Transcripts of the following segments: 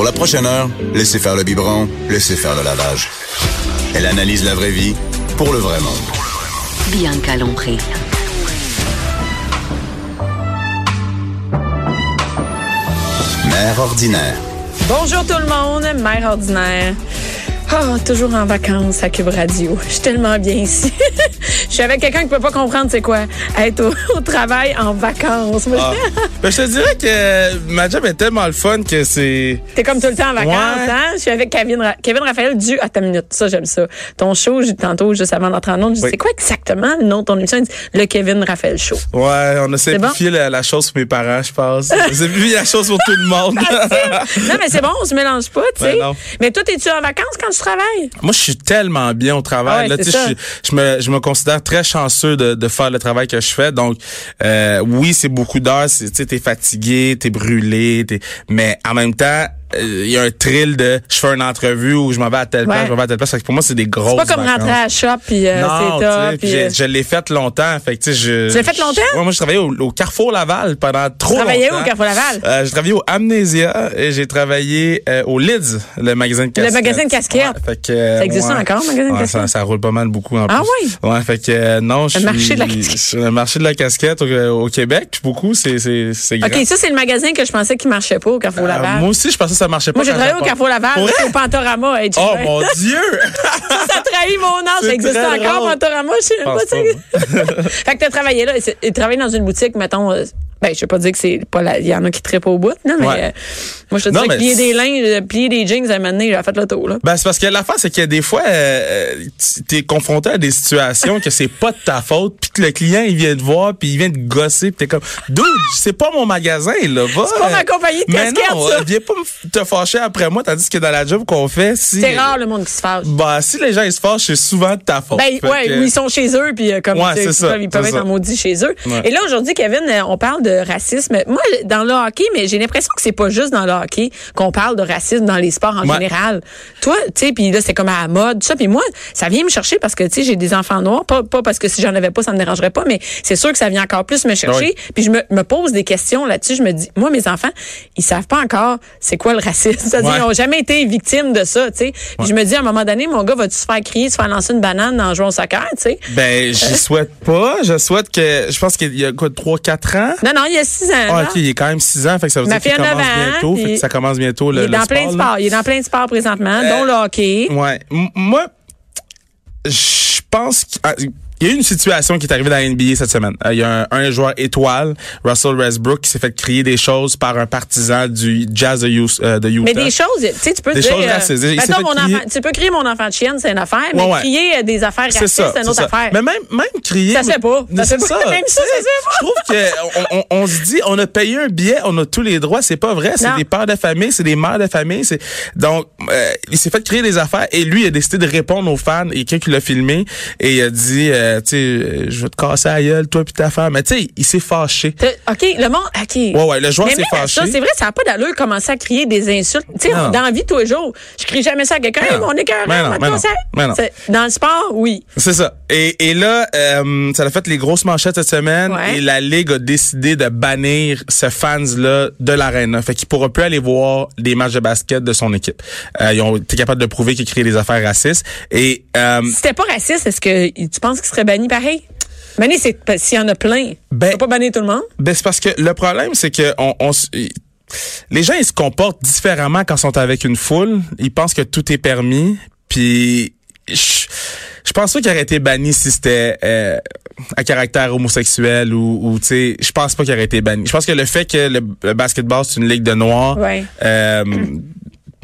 Pour la prochaine heure, laissez faire le biberon, laissez faire le lavage. Elle analyse la vraie vie pour le vrai monde. Bianca Lompré. Mère ordinaire. Bonjour tout le monde, mère ordinaire. Ah, toujours en vacances à Cube Radio. Je suis tellement bien ici. Suis avec quelqu'un qui peut pas comprendre c'est quoi être au, au travail en vacances. Ah. Ben, je te dirais que ma job est tellement le fun que c'est. T'es comme tout le temps en vacances, Ouais. hein? Je suis avec Kevin, Ra- Kevin Raphaël du à ta minute. Ça, j'aime ça. Ton show, tantôt, juste avant d'entrer en ondes, je dis, Oui. c'est quoi exactement le nom de ton émission? Il dit, le Kevin Raphaël Show. Ouais, on a simplifié bon? la, la chose pour mes parents, je pense. On a simplifié la chose pour tout le monde. non, mais c'est bon, on se mélange pas, tu sais. Ben non. mais toi, es-tu en vacances quand tu travailles? Moi, je suis tellement bien au travail. Ah ouais, là, c'est sais, je, je me, je me considère très chanceux de, faire le travail que je fais. Donc, euh, oui, c'est beaucoup d'heures. Tu t'es fatigué, t'es brûlé, t'es, mais en même temps, il y a un thrill de je fais une entrevue ou je m'en vais à telle place, Ouais. je m'en vais à telle place. Fait que pour moi, c'est des grosses C'est pas comme vacances. rentrer à la shop puis euh, c'est tu top. puis, j'ai- euh, je l'ai fait longtemps. Fait que, tu sais, je. Tu l'as fait longtemps? je- ouais, moi, je travaillais au, au Carrefour Laval pendant trop longtemps. travaillais où au Carrefour Laval? Euh, j'ai travaillé au Amnesia et j'ai travaillé euh, au Lids, le magasin de casquettes. magasin de casquettes. Ouais, fait que, euh, Ça existe encore, le magasin de casquettes? Ça, ça roule pas mal beaucoup en Ah plus. oui? Ouais, fait que euh, non, je Le marché de la casquette. Le marché de la casquette au, au Québec, beaucoup, c'est grand. OK, ça, c'est le magasin que je pensais qu'il marchait pas au Carrefour Euh, Laval. moi aussi, je pensais ça marchait pas. Moi, j'ai travaillé au Carrefour Laval, vrai? au Pantorama. Hey, Oh mon Dieu! ça a trahi mon âge. Ça existe encore. Pantorama? Je sais même pas. fait que t'as travaillé là. et et travaillé dans une boutique, mettons. Ben, je vais pas dire que c'est pas la, il y en a qui trippent au bout, non, mais, Ouais. euh, moi, je te mais plier des linges, euh, plier des jeans à un moment donné, j'ai fait le tour, là. Ben, c'est parce que l'affaire, c'est a des fois, euh, tu- t'es confronté à des situations que c'est pas de ta faute, puis que le client, il vient te voir, puis il vient te gosser, puis t'es comme, dude, c'est pas mon magasin, là, va. C'est pas ma compagnie de Mais casquettes, non, ça. euh, viens pas te fâcher après moi, tandis que dans la job qu'on fait, si... C'est rare, le monde qui se fâche. Bah, si les gens, ils se fâchent, c'est souvent de ta faute. Ben, ouais, que- ou ils sont chez eux, puis comme Ouais, ça, ils peuvent être en maudit chez eux. Ouais. Et là, aujourd'hui, Kevin, on parle de racisme. Moi, dans le hockey, mais j'ai l'impression que c'est pas juste dans le hockey qu'on parle de racisme dans les sports en Ouais. général. Toi, tu sais, puis là, c'est comme à la mode, tout ça. Puis moi, ça vient me chercher parce que, tu sais, j'ai des enfants noirs. Pas, pas parce que si j'en avais pas, ça me dérangerait pas, mais c'est sûr que ça vient encore plus me chercher. Oui. Puis je me, me pose des questions là-dessus. Je me dis, moi, mes enfants, ils savent pas encore c'est quoi le racisme. C'est-à-dire, Ouais. ils ont jamais été victimes de ça, tu sais. Puis je me dis, à un moment donné, mon gars va-tu se faire crier, se faire lancer une banane en jouant au soccer, tu sais? Ben, j'y souhaite pas. Je souhaite que, je pense qu'il y a quoi, 3-4 ans? Non, non, il y a six ans. Ah, ok, il est quand même 6 ans, fait que ça veut dire qu'il commence 9 ans, bientôt, fait que ça commence bientôt le, il est le dans plein de sport, sports. Il est dans plein de sports présentement, dont le hockey. Ouais. M- moi, je pense qu'il y a eu une situation qui est arrivée dans la NBA cette semaine. Euh, Il y a un, un joueur étoile, Russell Westbrook, qui s'est fait crier des choses par un partisan du Jazz de, euh, Utah. Mais des choses, tu sais, tu peux Des dire. choses racistes. Il s'est mettons, fait mon crier- enfant, tu peux crier mon enfant de chienne, c'est une affaire, mais Ouais, ouais. crier euh, des affaires racistes, c'est une autre ça. affaire. Mais même, même crier. Ça se fait pas. Ça C'est. Même ça, pas. Je trouve que on, on- se dit, on a payé un billet, on a tous les droits. C'est pas vrai. C'est des pères de famille, c'est des mères de famille. C'est donc euh, il s'est fait créer des affaires et lui il a décidé de répondre aux fans et quelqu'un qui l'a filmé et il a dit, euh, tu sais, euh, je vais te casser la gueule, toi puis ta femme. Mais tu sais, il s'est fâché. OK, le monde. OK. Ouais, ouais, le joueur s'est fâché. c'est vrai, ça n'a pas d'allure de commencer à crier des insultes. Tu sais, dans la vie tous les jours, je crie jamais ça à quelqu'un. Hey, mon écœur. Dans le sport, oui. C'est ça. Et, et là, euh, ça a fait les grosses manchettes cette semaine Ouais. et la Ligue a décidé de bannir ce fans-là de l'arena. Fait qu'il pourra plus aller voir des matchs de basket de son équipe. Euh, ils ont été capables de prouver qu'ils créent des affaires racistes. Et euh, Si c'était pas raciste, est-ce que tu penses qu'il serait banni pareil? Banni, c'est s'il y en a plein. Ben- tu peux pas bannir tout le monde? ben, c'est parce que le problème, c'est que on, les gens ils se comportent différemment quand ils sont avec une foule. Ils pensent que tout est permis. Puis je, je pense pas qu'il aurait été banni si c'était euh, à caractère homosexuel ou, ou tu sais, je pense pas qu'il aurait été banni. Je pense que le fait que le, le basketball c'est une ligue de noirs, Ouais. euh,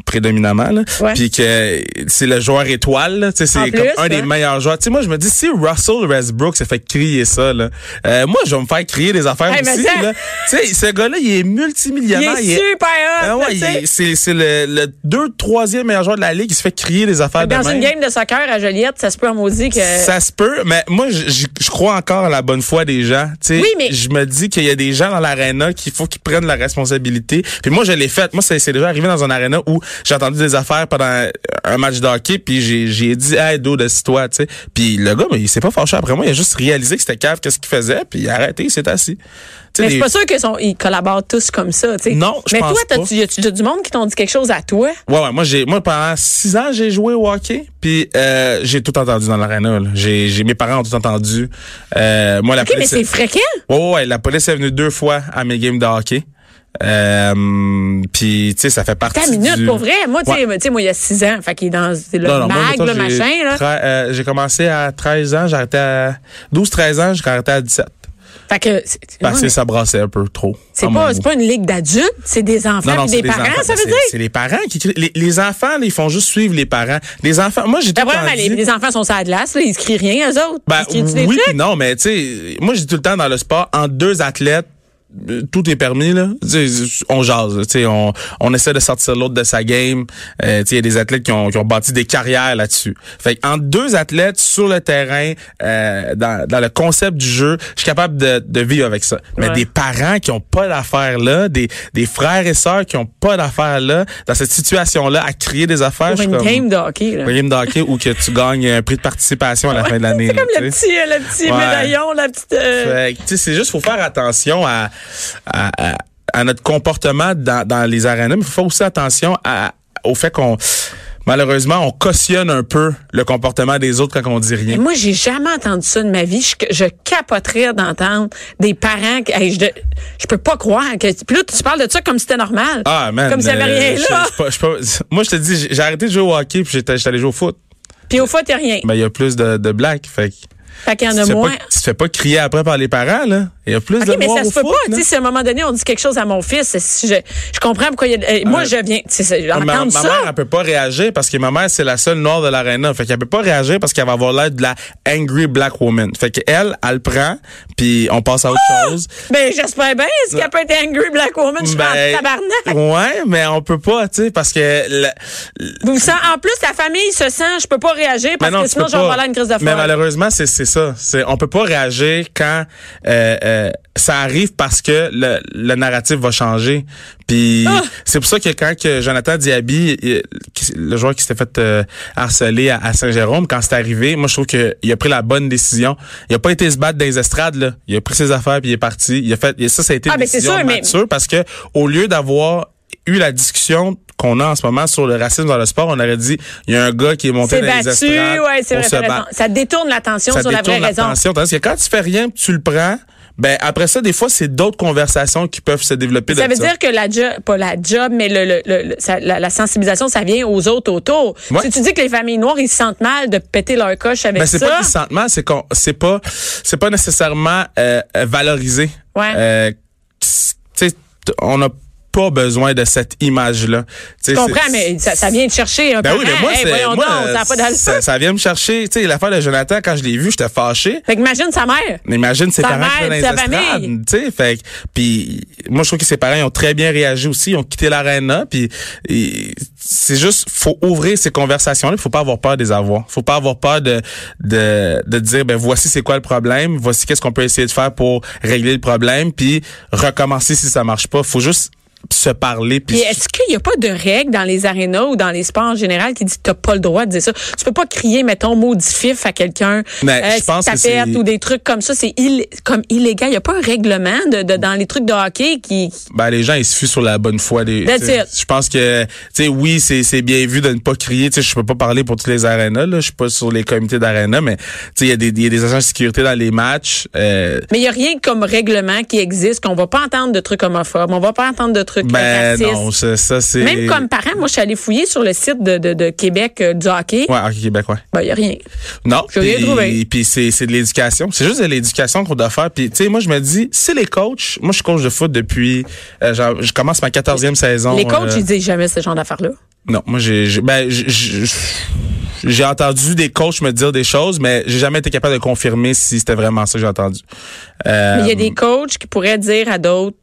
prédominamment, là. Ouais. Puis que c'est le joueur étoile, c'est comme plus, un des ouais. meilleurs joueurs. Tu sais, moi, je me dis, si Russell Westbrook s'est fait crier ça, là, euh, moi, je vais me faire crier des affaires Hey, aussi, ça- là. Tu sais, ce gars-là, il est Il multimillionnaire. est super. Ah ouais, il c'est c'est le, le deux, troisième meilleur joueur de la ligue qui se fait crier des affaires de Dans même. une game de soccer à Joliette, ça se peut en maudit que. Ça se peut, mais moi, je, crois encore à la bonne foi des gens. Tu sais, Oui, mais- Je me dis qu'il y a des gens dans l'aréna qu'il faut qu'ils prennent la responsabilité. Puis moi, je l'ai fait. Moi, c'est c'est déjà arrivé dans un aréna où j'ai entendu des affaires pendant un match de hockey, puis j'ai j'ai dit « Hey, Do, de toi tu sais. Puis le gars, mais il s'est pas fâché après moi. Il a juste réalisé que c'était cave, qu'est-ce qu'il faisait, puis il a arrêté, il s'est assis. Tu Mais je suis des- pas sûr qu'ils sont- ils collaborent tous comme ça, tu sais. Non, je Mais pense toi, pas. t'as-tu- y a du monde qui t'ont dit quelque chose à toi? Ouais, ouais, moi j'ai moi pendant six ans j'ai joué au hockey puis euh, j'ai tout entendu dans l'aréna. J'ai j'ai mes parents ont tout entendu. Euh, moi la OK, mais police c'est fréquent. Ouais, ouais, ouais, la police est venue deux fois à mes games de hockey. Euh, puis tu sais ça fait partie T'as minute, du... pour vrai? Moi, tu sais, Ouais. moi, il y a six ans. Fait qu'il est dans le Non, non, moi, mag, mettons, le j'ai machin, là. euh, j'ai commencé à 13 ans, j'ai arrêté à 12 13 ans, j'ai arrêté à 17 Fait que. parce que ça brassait un peu trop. C'est pas, c'est pas une ligue d'adultes, c'est des enfants non, non, et des parents, enfants. ça veut C'est- dire? C'est les parents qui. Les, les enfants, ils font juste suivre les parents. Les enfants, moi j'ai tout Ben le vraiment, temps les, dit- les enfants sont sur la glace, là, ils se crient rien, eux autres. Ben, ils des oui, trucs? puis non, mais tu sais, moi, dis tout le temps dans le sport, en deux athlètes, tout est permis là. On jase, tu sais, on, on essaie de sortir l'autre de sa game. Euh, tu sais, il y a des athlètes qui ont, qui ont bâti des carrières là-dessus. Fait en deux athlètes sur le terrain, euh, dans, dans le concept du jeu, je suis capable de, de vivre avec ça. Mais Ouais. des parents qui ont pas d'affaires là, des, des frères et sœurs qui ont pas d'affaires là, dans cette situation-là, à crier des affaires, Pour une comme game de hockey, là. une game de hockey où que tu gagnes un prix de participation à la fin de l'année. C'est comme là, le petit, le petit Ouais. médaillon, la petite. euh, c'est juste faut faire attention à, à, à- à notre comportement dans, dans les arénas, mais il faut aussi attention à, au fait qu'on malheureusement on cautionne un peu le comportement des autres quand on dit rien. moi, j'ai jamais entendu ça de ma vie. Je, je capoterais d'entendre des parents. qui- hey, je, je peux pas croire que. Puis là, tu parles de ça comme si c'était normal. Ah man, Comme s'il y avait euh, rien là. je- je- je- moi je te dis, j'ai- arrêté de jouer au hockey puis j'étais allé jouer au foot. Puis au il y a rien. Ben il y a plus de, de blagues, fait Fait qu'il y en a moins. pas, tu te fais pas crier après par les parents là. Il y a plus de OK, mais ça se peut pas. Tu sais, si à un moment donné, on dit quelque chose à mon fils, si je, je comprends pourquoi il y a. euh, moi, Ouais. je viens. Ma, ma entendre mère, elle peut pas réagir parce que ma mère, c'est la seule noire de l'aréna. Fait qu'elle peut pas réagir parce qu'elle va avoir l'air de la angry black woman. Fait qu'elle, elle le prend, puis on passe à autre chose. Ben, j'espère bien. Est-ce qu'elle peut être angry black woman? Je suis Ben, en tabarnak. ouais, mais on peut pas, tu sais, parce que... le- Vous sent- en plus, la famille se sent, je peux pas réagir parce Mais non, que sinon, j'en vais une crise de Mais folle. malheureusement, c'est ça. On peut pas réagir quand euh, euh, ça arrive parce que le, le narratif va changer. Puis Ah! c'est pour ça que quand que Jonathan Diaby, il- le joueur qui s'était fait euh, harceler à, à Saint-Jérôme, quand c'est arrivé, moi je trouve que il a pris la bonne décision. Il a pas été se battre dans les estrades là. Il a pris ses affaires puis il est parti. Il a fait et ça ça a été Ah, une ben, c'est décision sûr, mais- mature parce que au lieu d'avoir eu la discussion qu'on a en ce moment sur le racisme dans le sport, on aurait dit il y a un gars qui est monté C'est dans les battu, estrades ouais, c'est vrai, se Ça détourne l'attention sur la vraie détourne raison. Tandis que quand tu fais rien, tu le prends, ben après ça, des fois, c'est d'autres conversations qui peuvent se développer. Ça veut dire que la job, pas la job, mais le, le- le- le- ça- la, la sensibilisation, ça vient aux autres autour. Ouais. Si tu dis que les familles noires, ils se sentent mal de péter leur coche avec Ben, c'est ça. pas qu'ils se sentent mal, c'est qu'on, c'est pas, c'est pas nécessairement euh, valorisé. Ouais. Euh, tu sais, t- on n'a pas besoin de cette image-là. Je comprends, mais ça, ça vient de chercher un Ben parent. oui, mais moi, Hey, c'est, voyons moi, donc, ça a pas d'allure. ça, ça vient me chercher. Tu sais, l'affaire de Jonathan, quand je l'ai vu, j'étais fâché. Fait qu'imagine sa mère. Imagine ses Sa parents mère, sa famille. tu sais, fait puis moi je trouve que ses parents ils ont très bien réagi aussi, ils ont quitté l'aréna puis c'est juste faut ouvrir ces conversations là, faut pas avoir peur des avoir. Faut pas avoir peur de de de dire ben voici c'est quoi le problème, voici qu'est-ce qu'on peut essayer de faire pour régler le problème puis recommencer si ça marche pas, faut juste se parler puis est-ce qu'il n'y a pas de règles dans les arénas ou dans les sports en général qui dit que t'as pas le droit de dire ça? Tu peux pas crier, mettons, maudit fif à quelqu'un, Mais euh, je pense que c'est- ou des trucs comme ça. C'est ill- comme illégal. Il n'y a pas un règlement de, de- dans les trucs de hockey qui... Ben, les gens, ils se fuient sur la bonne foi des. Je pense que, tu sais, oui, c'est, c'est bien vu de ne pas crier. Tu sais, je peux pas parler pour tous les arénas, là. Je suis pas sur les comités d'aréna, mais, tu sais, il y a des, y a des agents de sécurité dans les matchs. Euh, Mais il n'y a rien comme règlement qui existe, qu'on va pas entendre de trucs homophobes, on va pas entendre de trucs ben, racistes. non, ça, ça, c'est. Même comme parent, moi, je suis allée fouiller sur le site de, de, de Québec euh, du hockey. Ouais, ok, Québec, ouais. Ben, il n'y a rien. Non. J'ai rien puis- trouvé. Puis c'est, c'est de l'éducation. C'est juste de l'éducation qu'on doit faire. Puis, tu sais, moi, je me dis, si les coachs, moi, je suis coach de foot depuis, euh, genre, je commence ma quatorzième saison. Les coachs, euh, ils disent jamais ce genre d'affaires-là. Non, moi j'ai j'ai- ben j'ai- j'ai j'ai entendu des coachs me dire des choses, mais j'ai jamais été capable de confirmer si c'était vraiment ça que j'ai entendu. Euh, Mais il y a des coachs qui pourraient dire à d'autres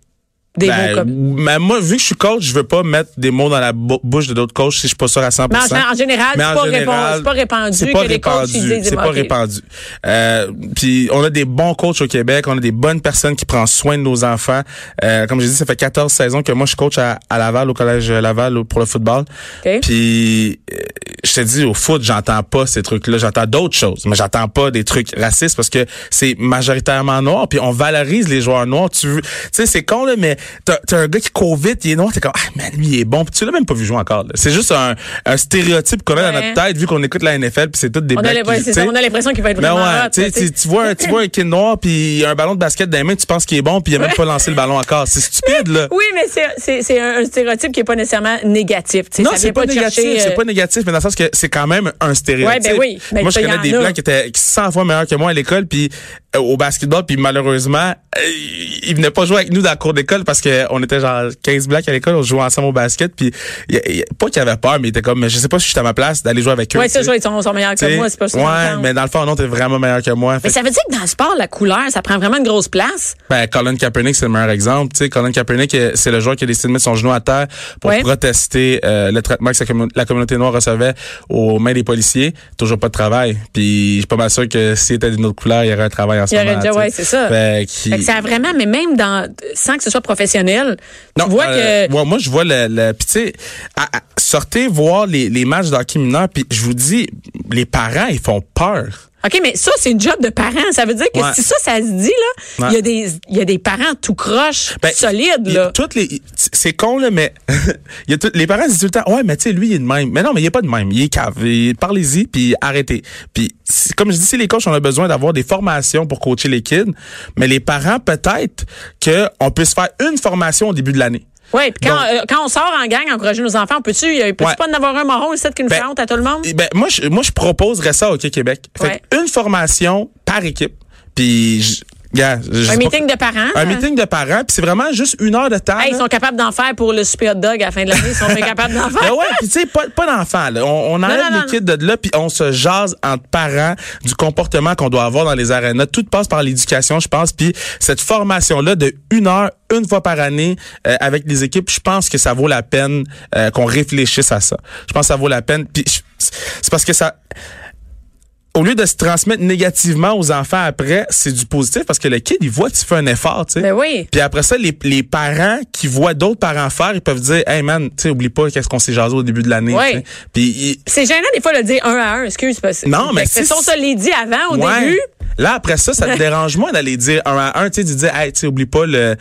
des ben, mots comme. mais moi, vu que je suis coach, je veux pas mettre des mots dans la bou- bouche de d'autres coachs si je suis pas sûr à 100%. Mais en, en général, c'est pas, général, pas répandu les coachs répandu, disent C'est pas répandu. Euh, puis on a des bons coachs au Québec, on a des bonnes personnes qui prennent soin de nos enfants. Euh, comme j'ai dit, ça fait 14 saisons que moi je coach à, à Laval, au collège Laval pour le football. OK. Puis euh, je te dis au foot, j'entends pas ces trucs-là, j'entends d'autres choses, mais j'entends pas des trucs racistes parce que c'est majoritairement noir. Puis on valorise les joueurs noirs. Tu veux- tu sais, c'est con là, mais t'as un gars qui court vite, il est noir, t'es comme ah man, lui il est bon. Puis tu l'as même pas vu jouer encore. là. C'est juste un, un stéréotype qu'on a dans Ouais. notre tête vu qu'on écoute la NFL puis c'est tout des On a, ouais, qui- ça, on a l'impression qu'il va être Ben vraiment ouais, hot, tu vois, un- tu vois un kid noir puis un ballon de basket dans les mains, tu penses qu'il est bon puis il a même pas lancé le ballon encore. C'est stupide là. Oui, mais c'est- un, un stéréotype qui est pas nécessairement négatif. Non, c'est pas, négatif, c'est euh, pas négatif, mais dans le sens que c'est quand même un stéréotype. Ouais, ben oui, ben moi, je connais des blancs qui étaient 100 fois meilleurs que moi à l'école, puis au basketball, puis malheureusement, euh, ils venaient pas jouer avec nous dans la cour d'école parce qu'on était genre 15 blancs à l'école, on jouait ensemble au basket, puis y y pas qu'ils avaient peur, mais ils étaient comme, mais je sais pas si je suis à ma place d'aller jouer avec eux. Ouais, ça, tu sais. ils sont, sont meilleurs que moi, c'est pas ça. Ouais, mais dans le fond, non, t'es vraiment meilleur que moi. Mais ça veut dire que dans le sport, la couleur, ça prend vraiment une grosse place. Ben, Colin Kaepernick, c'est le meilleur exemple. Tu sais, Colin Kaepernick, euh, c'est le joueur qui a décidé de mettre son genou à terre pour Ouais. protester euh, le traitement que sa commun- la communauté noire recevait aux mains des policiers. Toujours pas de travail. Puis, je suis pas mal sûr que s'il était d'une autre couleur, il y aurait un travail en ce moment. ouais, c'est ça. Fait que ça a vraiment, mais même dans, sans que ce soit professionnel, non, tu vois euh, que. ouais, moi, je vois le... le puis, tu sais, sortez voir les, les matchs de hockey mineur, puis je vous dis, les parents, ils font peur. OK, mais ça, c'est une job de parent. Ça veut dire que Ouais. si ça, ça se dit, là, il y, Ouais. a des, il y a des parents tout croche, Ben, solides, y là. toutes les, c'est con là, mais il y a tout- les parents disent tout le temps, ouais, mais tu sais, lui, il est de même. Mais non, mais il est pas de même. Il est cave. Parlez-y, puis arrêtez. Puis comme je dis, si les coachs, on a besoin d'avoir des formations pour coacher les kids, mais les parents, peut-être que on puisse faire une formation au début de l'année. Oui, puis quand, Donc- euh, quand on sort en gang, encourager nos enfants, euh, peut-tu Ouais. pas en avoir un marron ici qui nous Ben, honte à tout le monde? Ben, moi, je, moi, je proposerais ça au Québec. Fait Ouais. une formation par équipe. Puis, Un pas- meeting de parents? Un hein? meeting de parents, puis c'est vraiment juste une heure de temps. Hey, ils sont capables d'en faire pour le super hot dog à la fin de l'année. Ils sont bien capables d'en Ben faire. ouais, puis tu sais, pas, pas d'enfants. On, on enlève non, non, les kids de là, puis on se jase entre parents du comportement qu'on doit avoir dans les arénas. Tout passe par l'éducation, je pense. Puis cette formation-là de une heure, une fois par année, euh, avec les équipes, je pense que ça vaut la peine euh, qu'on réfléchisse à ça. Je pense que ça vaut la peine. Puis c'est parce que ça au lieu de se transmettre négativement aux enfants après, c'est du positif parce que le kid, il voit que tu fais un effort, tu sais. Ben oui. Puis après ça, les, les parents qui voient d'autres parents faire, ils peuvent dire, hey man, tu sais, oublie pas qu'est-ce qu'on s'est jasé au début de l'année. Sais. Puis C'est gênant des fois de le dire un à un, excuse. parce Non, mais que si- on se l'est dit avant, au Ouais. début, Là, après ça, ça te dérange moins d'aller dire un à un, tu sais, de dire, hey, tu sais, oublie pas le.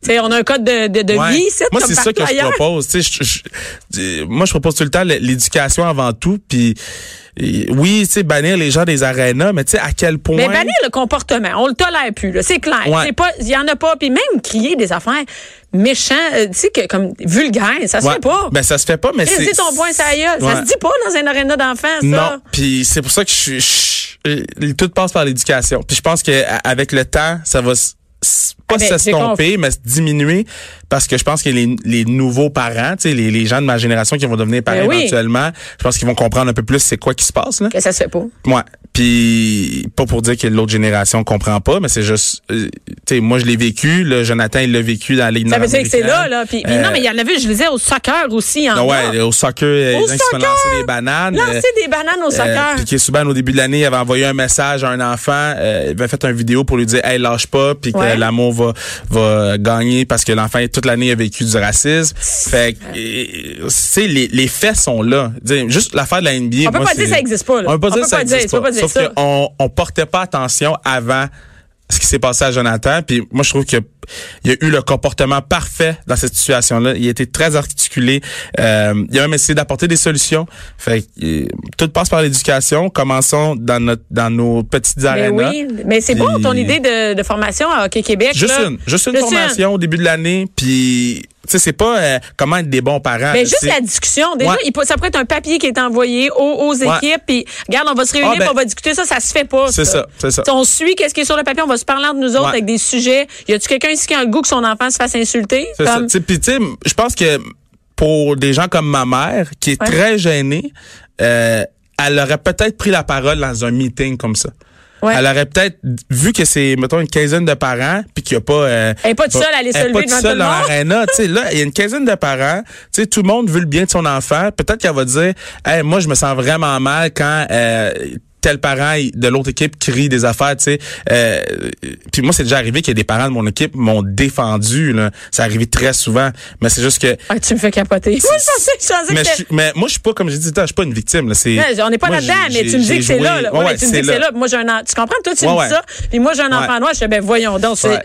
tu sais, on a un code de, de, de Ouais. vie ici, Moi, c'est ça que je propose. Je- je- moi, je propose tout le temps l'éducation avant tout. Puis oui, tu sais, bannir les gens des arénas, mais tu sais, à quel point. Mais bannir le comportement, on le tolère plus, là, c'est clair. Ouais. C'est pas, il y en a pas, puis même crier des affaires méchants, euh, tu sais que comme vulgaire, ça se Ouais. fait pas. Ben, ça se fait pas, mais c'est. c'est ton point, ça y est. Ça Ouais. se dit pas dans un aréna d'enfants, ça. Non, puis c'est pour ça que je suis je- tout passe par l'éducation. Puis je pense que a- avec le temps, ça va s- s- pas Ah ben, s'estomper, mais se diminuer parce que je pense que les, les nouveaux parents, tu sais, les, les gens de ma génération qui vont devenir parents Ben oui. éventuellement, je pense qu'ils vont comprendre un peu plus c'est quoi qui se passe là. Que ça se fait pas. Ouais. Puis pas pour dire que l'autre génération comprend pas, mais c'est juste euh, tu sais moi je l'ai vécu, le Jonathan il l'a vécu dans la ligue Ça veut dire que c'est là, là. Puis, Euh, non, mais il y en avait, je le disais, au soccer aussi, en a. ouais, au soccer, euh, Au les gens qui se soccer! lancer des bananes. euh, Lancer des bananes au euh, soccer. puis qui souvent au début de l'année, il avait envoyé un message à un enfant, euh, il avait fait une vidéo pour lui dire "Hey, lâche pas", puis que Ouais. l'amour va va gagner parce que l'enfant toute l'année a vécu du racisme. Fait que euh, sais les, les faits sont là. Dire, juste l'affaire de la NBA, On peut moi, pas dire c'est- ça existe pas, là. On peut pas On dire peut ça pas dire, existe peux pas. pas dire Sauf qu'on on portait pas attention avant ce qui s'est passé à Jonathan. Puis moi, je trouve que il y a eu le comportement parfait dans cette situation-là. Il a été très articulé. Euh, il a même essayé d'apporter des solutions. Fait que, euh, tout passe par l'éducation. Commençons dans notre dans nos petites Mais arénas. oui, mais c'est bon ton idée de, de formation à Hockey Québec. Juste là. une, juste une Juste formation au début de l'année. Puis, tu sais, c'est pas euh, comment être des bons parents. Mais juste la discussion, déjà, Ouais. il peut- ça pourrait être un papier qui est envoyé aux, aux équipes, puis regarde, on va se réunir, Ah, ben, on va discuter ça, ça se fait pas. C'est ça, c'est ça. T'sais, On suit qu'est-ce qui est sur le papier, on va se parler entre nous autres Ouais. avec des sujets. Y a-tu quelqu'un ici qui a le goût que son enfant se fasse insulter? C'est ça. Comme- Puis, tu sais, je pense que pour des gens comme ma mère, qui est Ouais. très gênée, euh, elle aurait peut-être pris la parole dans un meeting comme ça. Ouais. Elle aurait peut-être vu que c'est mettons une quinzaine de parents puis qu'il y a pas euh, Elle est pas toute seule à aller se lever devant seule tout le dans monde. tu sais là, il y a une quinzaine de parents, tu sais tout le monde veut le bien de son enfant, peut-être qu'elle va dire hey, moi je me sens vraiment mal quand euh, tel parent de l'autre équipe crie des affaires, tu sais. Euh, puis moi, c'est déjà arrivé qu'il y a des parents de mon équipe m'ont défendu. Là. Ça arrive très souvent. Mais c'est juste que Ah, tu me fais capoter. Moi, je pensais, je pensais mais, que je mais moi, je suis pas, comme j'ai dit, je suis pas une victime. Là. C'est, Non, on n'est pas là-dedans, mais tu me dis que c'est là. là. Ouais, Ouais, tu me dis que c'est là. Moi, j'ai un. Tu comprends? Toi, tu Ouais, me dis ça. Puis moi, j'ai un enfant noir. Je fais, ben, voyons donc. ça-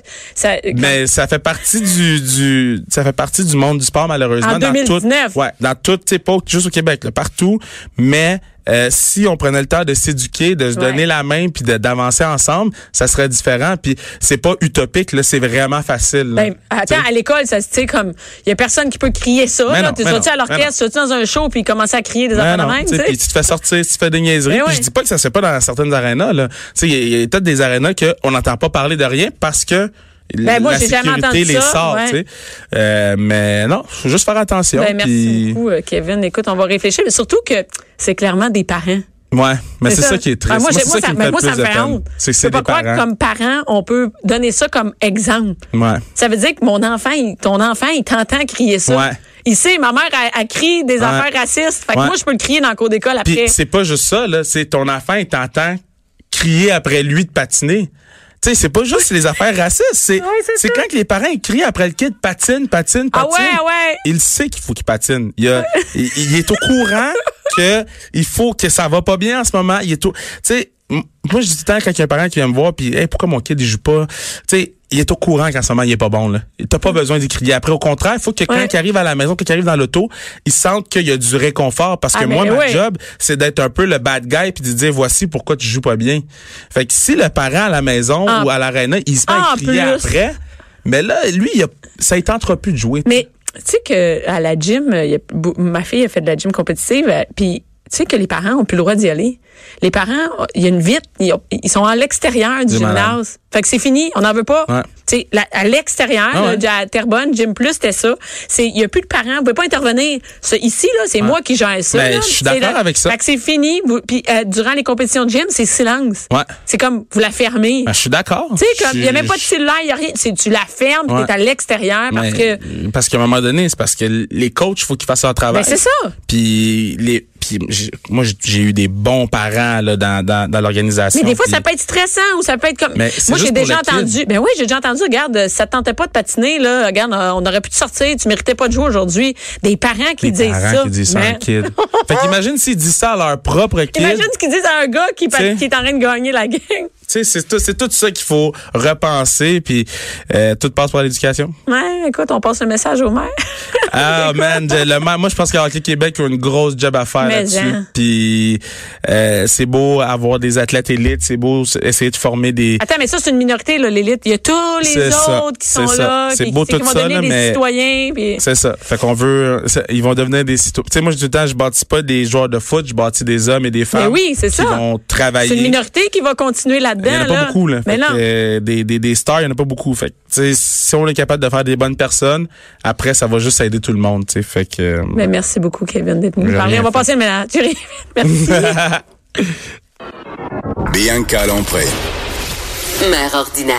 Mais ça fait partie du, du ça fait partie du monde du sport malheureusement En dans 2019. tout ouais dans tout pas juste au Québec là, partout mais euh, si on prenait le temps de s'éduquer, de se Ouais. donner la main puis de- d'avancer ensemble, ça serait différent. Puis c'est pas utopique là, c'est vraiment facile. là. Ben, attends, à l'école, ça, tu sais, comme, il y a personne qui peut crier ça, Mais là. non, Tu non, à l'orchestre, tu dans un show, puis commencer à crier des affaires de même? Puis tu te fais sortir, tu te fais des niaiseries. Ben Puis ouais. je dis pas que ça se fait pas dans certaines arénas. là. Tu sais, il y a- a, peut-être des arénas qu'on n'entend pas parler de rien parce que Ben, moi, la jamais sécurité entendu les ça, sort. ouais. tu sais. Euh, mais non, faut juste faire attention. Ben, merci puis- beaucoup, euh, Kevin. Écoute, on va réfléchir, mais surtout que c'est clairement des parents. Ouais, mais c'est ça. qui est triste. Ah, moi, moi, ça me mais fait moi, ça me honte. C'est Je pas des croire que parents. comme parents, on peut donner ça comme exemple. Ouais. Ça veut dire que mon enfant, il- ton enfant, il t'entend crier ça. Ouais. Il sait, ma mère, elle crie des Ouais. affaires racistes. Fait que Ouais. moi, je peux le crier dans le cours d'école Puis après. c'est pas juste ça, là. C'est ton enfant, il t'entend crier après lui de patiner. Tu sais, c'est pas juste les affaires racistes. C'est c'est quand que les parents crient après le kid patine, patine, patine. Ah ouais, ouais. Il sait qu'il faut qu'il patine. Il, a- il, il est au courant que il faut que ça va pas bien en ce moment. Il est au, tu sais, moi je dis temps quand il y a un parent qui vient me voir puis hey, pourquoi mon kid il joue pas, tu sais, il est au courant qu'en ce moment il est pas bon là. T'as pas besoin d'y crier après. Au contraire, il faut que quand Ouais. il arrive à la maison, quand il arrive dans l'auto, il sente qu'il y a du réconfort parce que Ah, moi mais ma ouais. job c'est d'être un peu le bad guy puis de dire voici pourquoi tu joues pas bien. Fait que si le parent à la maison En- ou à l'aréna il se met à En crier après, mais là lui il a, ça il tentera plus de jouer. Mais tu sais que à la gym, il y a beau- ma fille a fait de la gym compétitive, euh, puis tu sais que les parents ont plus le droit d'y aller. Les parents, il y a une vitre, ils, ont- ils sont à l'extérieur du gymnase. Fait que c'est fini, on n'en veut pas. Ouais. Tu sais, la- à l'extérieur, Ah ouais. à Terrebonne, Gym Plus, c'était ça. C'est, il y a plus de parents, vous pouvez pas intervenir. Ça, ici là, c'est moi qui gère ça. Ben, je suis d'accord avec ça. Fait que c'est fini. Puis euh, durant les compétitions de gym, c'est silence. Ouais. C'est comme vous la fermez. Ben, je suis d'accord. tu sais, comme il y a même pas de cellulaire, il a rien. C'est tu la fermes, Ouais. t'es à l'extérieur parce Mais- que. parce qu'à un moment donné, c'est parce que les coachs, il faut qu'ils fassent leur travail. Ben, c'est ça. Puis les puis moi j'ai- eu des bons parents là dans dans, dans l'organisation. Mais des fois, ça peut être stressant ou ça peut être comme. Mais Moi, j'ai déjà entendu. Ben oui, j'ai déjà entendu. Regarde, euh, ça te tentait pas de patiner, là, regarde, euh, on aurait pu te sortir, tu méritais pas de jouer aujourd'hui. Des parents qui les disent parents ça. qui disent ça Mais- kid. fait qu'imagine s'ils disent ça à leur propre kid. Imagine ce qu'ils disent à un gars qui, qui est en train de gagner la game. Sais, c'est tout, c'est tout ça qu'il faut repenser, puis euh, tout passe par l'éducation. Ouais, écoute, on passe le message au maire. Ah man, le maire- moi je pense qu'à Hockey Québec a une grosse job à faire là-dessus. hein. Puis euh, c'est beau avoir des athlètes élites, c'est beau essayer de former des Attends, mais ça, c'est une minorité, là, l'élite. Il y a tous les ça, autres qui sont c'est ça. là, C'est qui, beau qui tout vont ça, devenir là, des mais- citoyens. Puis... C'est ça. Fait qu'on veut, ils vont devenir des citoyens. Tu sais, moi, le temps, je bâtis pas des joueurs de foot, je bâtis des hommes et des femmes. Mais oui, c'est qui ça. vont travailler. C'est une minorité qui va continuer là-dedans. Il y en a pas là. beaucoup, là. Mais Fait non. que, euh, des, des, des stars, il y en a pas beaucoup. Fait que, tu sais, si on est capable de faire des bonnes personnes, après, ça va juste aider tout le monde, tu sais. Fait que, euh, Mais merci beaucoup, Kevin, d'être venu parler. On va fait. passer le ménage. Tu ris. Merci. Bianca Lompré. Mère ordinaire.